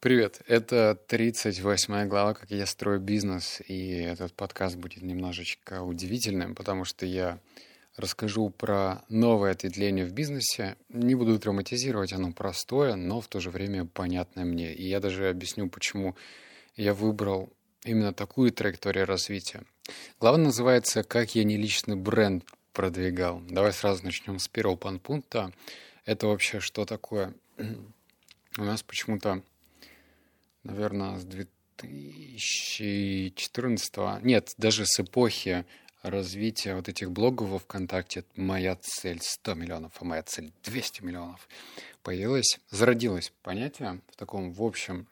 Привет, это 38 глава «Как я строю бизнес», и этот подкаст будет немножечко удивительным, потому что я расскажу про новое ответвление в бизнесе. Не буду драматизировать, оно простое, но в то же время понятное мне. И я даже объясню, почему я выбрал именно такую траекторию развития. Глава называется «Как я не личный бренд продвигал». Давай сразу начнем с первого пункта. Это вообще что такое? У нас почему-то наверное, с 2014, нет, даже с эпохи развития вот этих блогов во ВКонтакте моя цель 100 миллионов, а моя цель 200 миллионов появилась, зародилось понятие в таком в общем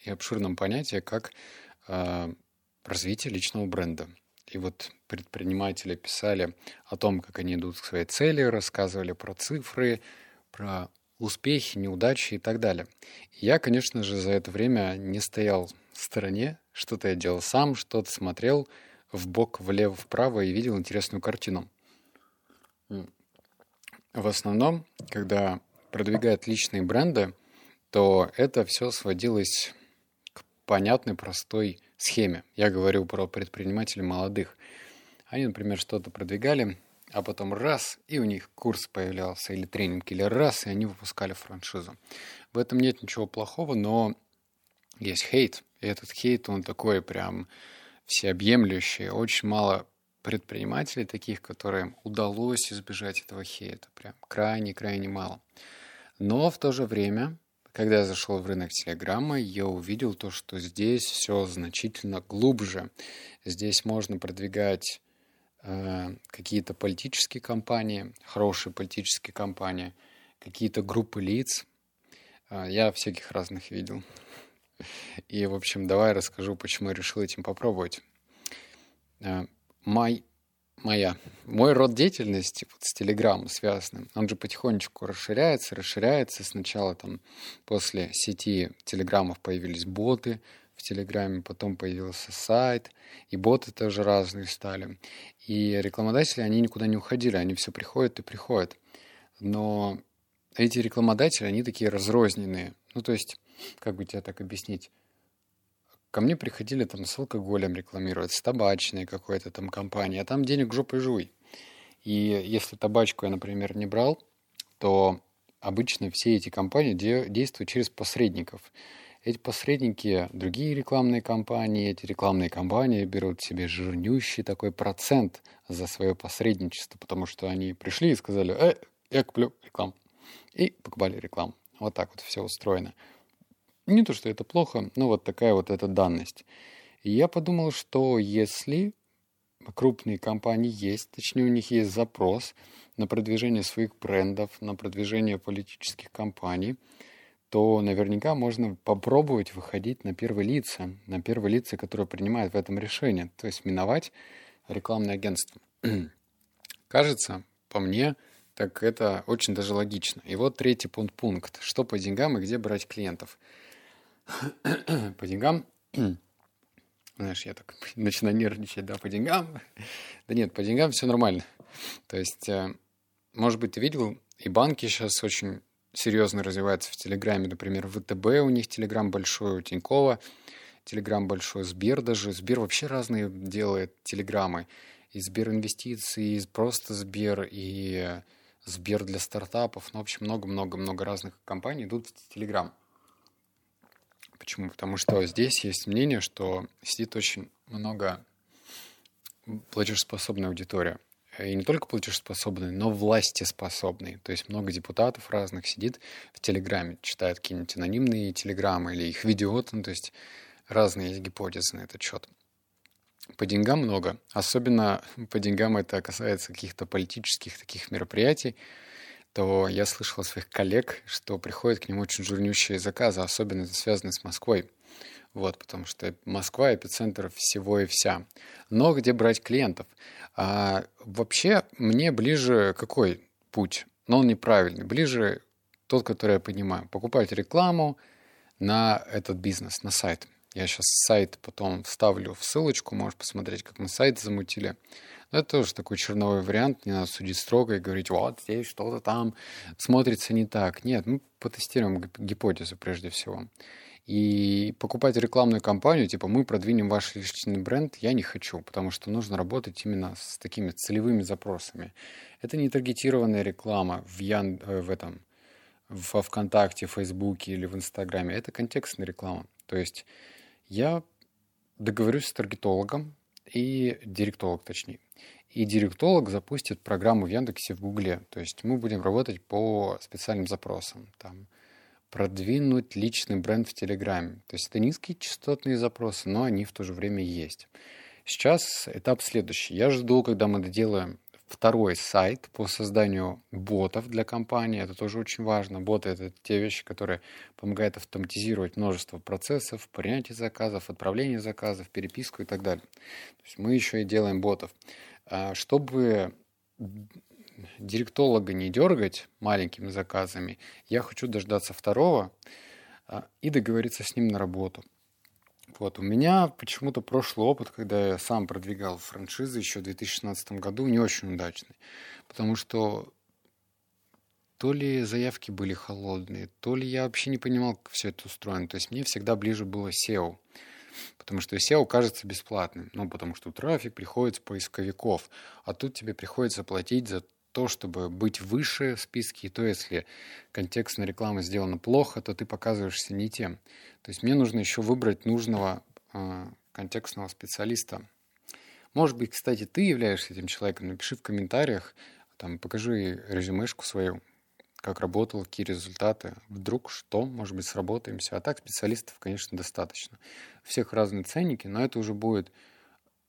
и обширном понятии, как э, развитие личного бренда. И вот предприниматели писали о том, как они идут к своей цели, рассказывали про цифры, про успехи, неудачи и так далее. я, конечно же, за это время не стоял в стороне, что-то я делал сам, что-то смотрел в бок, влево, вправо и видел интересную картину. В основном, когда продвигают личные бренды, то это все сводилось к понятной, простой схеме. Я говорю про предпринимателей молодых. Они, например, что-то продвигали, а потом раз, и у них курс появлялся, или тренинг, или раз, и они выпускали франшизу. В этом нет ничего плохого, но есть хейт, и этот хейт, он такой прям всеобъемлющий. Очень мало предпринимателей таких, которым удалось избежать этого хейта. Прям крайне-крайне мало. Но в то же время, когда я зашел в рынок Телеграма, я увидел то, что здесь все значительно глубже. Здесь можно продвигать какие-то политические кампании, хорошие политические кампании, какие-то группы лиц. Э, я всяких разных видел. И, в общем, давай расскажу, почему я решил этим попробовать. Э, мой, моя, мой род деятельности вот с Телеграмом связанным, он же потихонечку расширяется, расширяется. Сначала там после сети Телеграмов появились боты, в Телеграме, потом появился сайт, и боты тоже разные стали. И рекламодатели, они никуда не уходили, они все приходят и приходят. Но эти рекламодатели, они такие разрозненные. Ну, то есть, как бы тебе так объяснить? Ко мне приходили там с алкоголем рекламировать, с табачной какой-то там компанией, а там денег жопой жуй. И если табачку я, например, не брал, то обычно все эти компании де- действуют через посредников эти посредники, другие рекламные кампании, эти рекламные кампании берут себе жирнющий такой процент за свое посредничество, потому что они пришли и сказали, э, я куплю рекламу. И покупали рекламу. Вот так вот все устроено. Не то, что это плохо, но вот такая вот эта данность. И я подумал, что если крупные компании есть, точнее у них есть запрос на продвижение своих брендов, на продвижение политических кампаний – то наверняка можно попробовать выходить на первые лица, на первые лица, которые принимают в этом решение, то есть миновать рекламное агентство. Кажется, по мне, так это очень даже логично. И вот третий пункт, пункт. Что по деньгам и где брать клиентов? по деньгам, знаешь, я так начинаю нервничать, да, по деньгам. да нет, по деньгам все нормально. То есть, э, может быть, ты видел, и банки сейчас очень серьезно развивается в Телеграме. Например, ВТБ у них Телеграм большой, у Тинькова Телеграм большой, Сбер даже. Сбер вообще разные делает Телеграммы. И Сбер инвестиции, и просто Сбер, и Сбер для стартапов. Ну, в общем, много-много-много разных компаний идут в Телеграм. Почему? Потому что здесь есть мнение, что сидит очень много платежеспособная аудитория и не только платежеспособный, но властеспособный. То есть много депутатов разных сидит в Телеграме, читает какие-нибудь анонимные телеграммы или их ведет, ну, то есть разные есть гипотезы на этот счет. По деньгам много. Особенно по деньгам это касается каких-то политических таких мероприятий, то я слышал от своих коллег, что приходят к ним очень жирнющие заказы, особенно связанные с Москвой. Вот, потому что Москва — эпицентр всего и вся. Но где брать клиентов? А, вообще, мне ближе какой путь? Но он неправильный. Ближе тот, который я понимаю. Покупать рекламу на этот бизнес, на сайт. Я сейчас сайт потом вставлю в ссылочку, можешь посмотреть, как мы сайт замутили. Но это тоже такой черновой вариант, не надо судить строго и говорить, вот здесь что-то там смотрится не так. Нет, мы потестируем гипотезу прежде всего. И покупать рекламную кампанию, типа мы продвинем ваш личный бренд, я не хочу, потому что нужно работать именно с такими целевыми запросами. Это не таргетированная реклама в, Ян... Э, в этом во ВКонтакте, Фейсбуке или в Инстаграме. Это контекстная реклама. То есть я договорюсь с таргетологом и директолог, точнее. И директолог запустит программу в Яндексе, в Гугле. То есть мы будем работать по специальным запросам. Там, продвинуть личный бренд в Телеграме. То есть это низкие частотные запросы, но они в то же время есть. Сейчас этап следующий. Я жду, когда мы доделаем второй сайт по созданию ботов для компании. Это тоже очень важно. Боты — это те вещи, которые помогают автоматизировать множество процессов, принятие заказов, отправление заказов, переписку и так далее. То есть мы еще и делаем ботов. А чтобы директолога не дергать маленькими заказами, я хочу дождаться второго а, и договориться с ним на работу. Вот, у меня почему-то прошлый опыт, когда я сам продвигал франшизы еще в 2016 году, не очень удачный. Потому что то ли заявки были холодные, то ли я вообще не понимал, как все это устроено. То есть мне всегда ближе было SEO. Потому что SEO кажется бесплатным. Ну, потому что трафик приходит с поисковиков. А тут тебе приходится платить за то, чтобы быть выше в списке, и то, если контекстная реклама сделана плохо, то ты показываешься не тем. То есть мне нужно еще выбрать нужного э, контекстного специалиста. Может быть, кстати, ты являешься этим человеком. Напиши в комментариях, там, покажи резюмешку свою, как работал, какие результаты. Вдруг что, может быть, сработаемся. А так специалистов, конечно, достаточно. Всех разные ценники, но это уже будет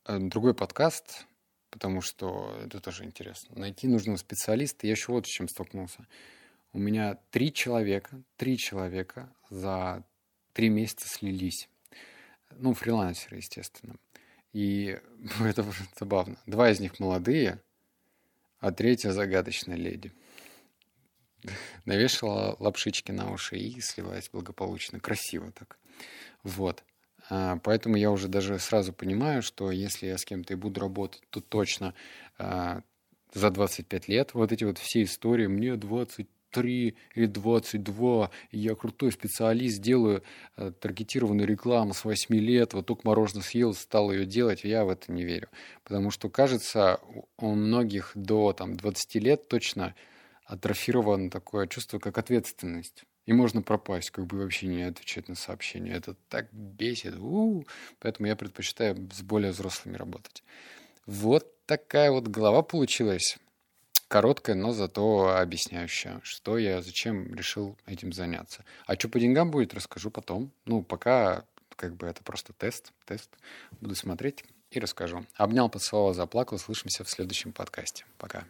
э, другой подкаст, потому что это тоже интересно. Найти нужного специалиста. Я еще вот с чем столкнулся. У меня три человека, три человека за три месяца слились. Ну, фрилансеры, естественно. И это забавно. Два из них молодые, а третья загадочная леди. Навешала лапшички на уши и слилась благополучно. Красиво так. Вот. А, поэтому я уже даже сразу понимаю, что если я с кем-то и буду работать, то точно а, за 25 лет вот эти вот все истории, мне 23 или 22, и я крутой специалист, делаю а, таргетированную рекламу с 8 лет, вот только мороженое съел, стал ее делать, я в это не верю. Потому что, кажется, у многих до там, 20 лет точно атрофировано такое чувство, как ответственность. И можно пропасть, как бы вообще не отвечать на сообщения. Это так бесит. У-у-у. Поэтому я предпочитаю с более взрослыми работать. Вот такая вот глава получилась. Короткая, но зато объясняющая, что я, зачем решил этим заняться. А что по деньгам будет, расскажу потом. Ну, пока как бы это просто тест, тест. Буду смотреть и расскажу. Обнял, поцеловал, заплакал. Слышимся в следующем подкасте. Пока.